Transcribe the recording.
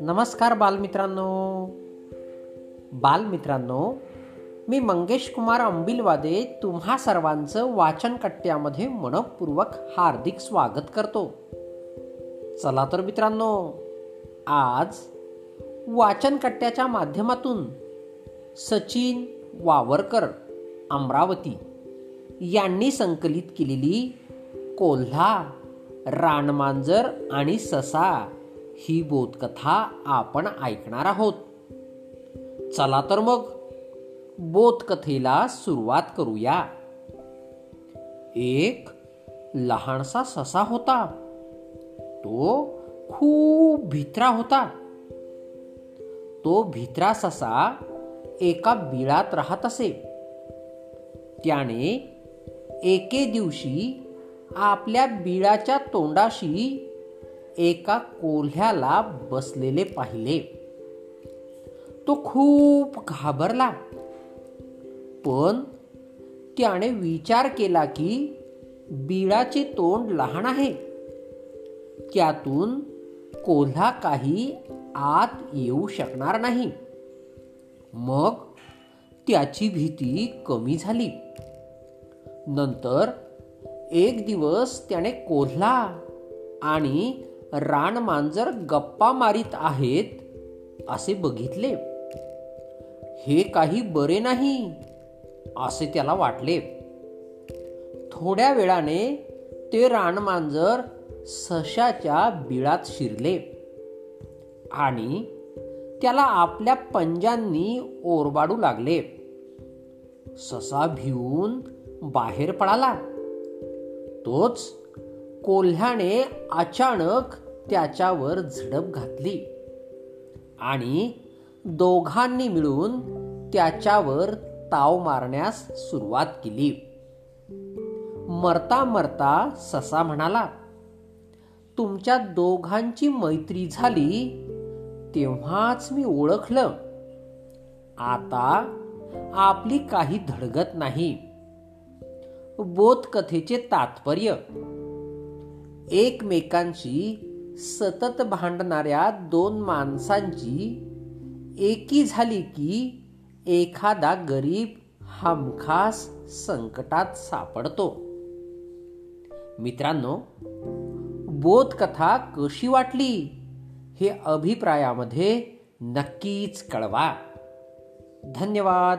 नमस्कार बालमित्रांनो. बालमित्रांनो मी मंगेश कुमार अंबिलवादे तुम्हा सर्वांचं वाचन कट्ट्यामध्ये मनपूर्वक हार्दिक स्वागत करतो. चला तर मित्रांनो आज वाचन कट्ट्याच्या माध्यमातून सचिन वावरकर अमरावती यांनी संकलित केलेली कोल्हा रानमांजर आणि ससा ही बोधकथा आपण ऐकणार आहोत. चला तर मग बोधकथेला सुरुवात करूया. एक लहानसा ससा होता. तो खूप भित्रा होता. तो भित्रा ससा एका बिळात राहत असे. त्याने एके दिवशी आपल्या बिळाच्या तोंडाशी एका कोल्ह्याला बसलेले पाहिले. तो खूप घाबरला. पण त्याने विचार केला की बिळाचे तोंड लहान आहे. त्यातून कोल्हा काही आत येऊ शकणार नाही. मग त्याची भीती कमी झाली. नंतर एक दिवस त्याने कोल्हा आणि रानमांजर गप्पा मारीत आहेत असे बघितले. हे काही बरे नाही असे त्याला वाटले. थोड्या वेळाने ते रानमांजर सशाच्या बिळात शिरले आणि त्याला आपल्या पंजांनी ओरबाडू लागले. ससा भिवून बाहेर पडाला तोच कोल्ह्याने अचानक त्याच्यावर झडप घातली आणि दोघांनी मिळून त्याच्यावर ताव मारण्यास सुरुवात केली. मरता मरता ससा म्हणाला तुमच्या दोघांची मैत्री झाली तेव्हाच मी ओळखलं. आता आपली काही धडगत नाही. बोधकथेचे तात्पर्य. एकमेकांशी सतत भांडणाऱ्या दोन माणसांची एकी झाली की एखादा गरीब हमखास संकटात सापडतो. मित्रांनो बोधकथा कशी वाटली हे अभिप्रायामध्ये नक्कीच कळवा. धन्यवाद.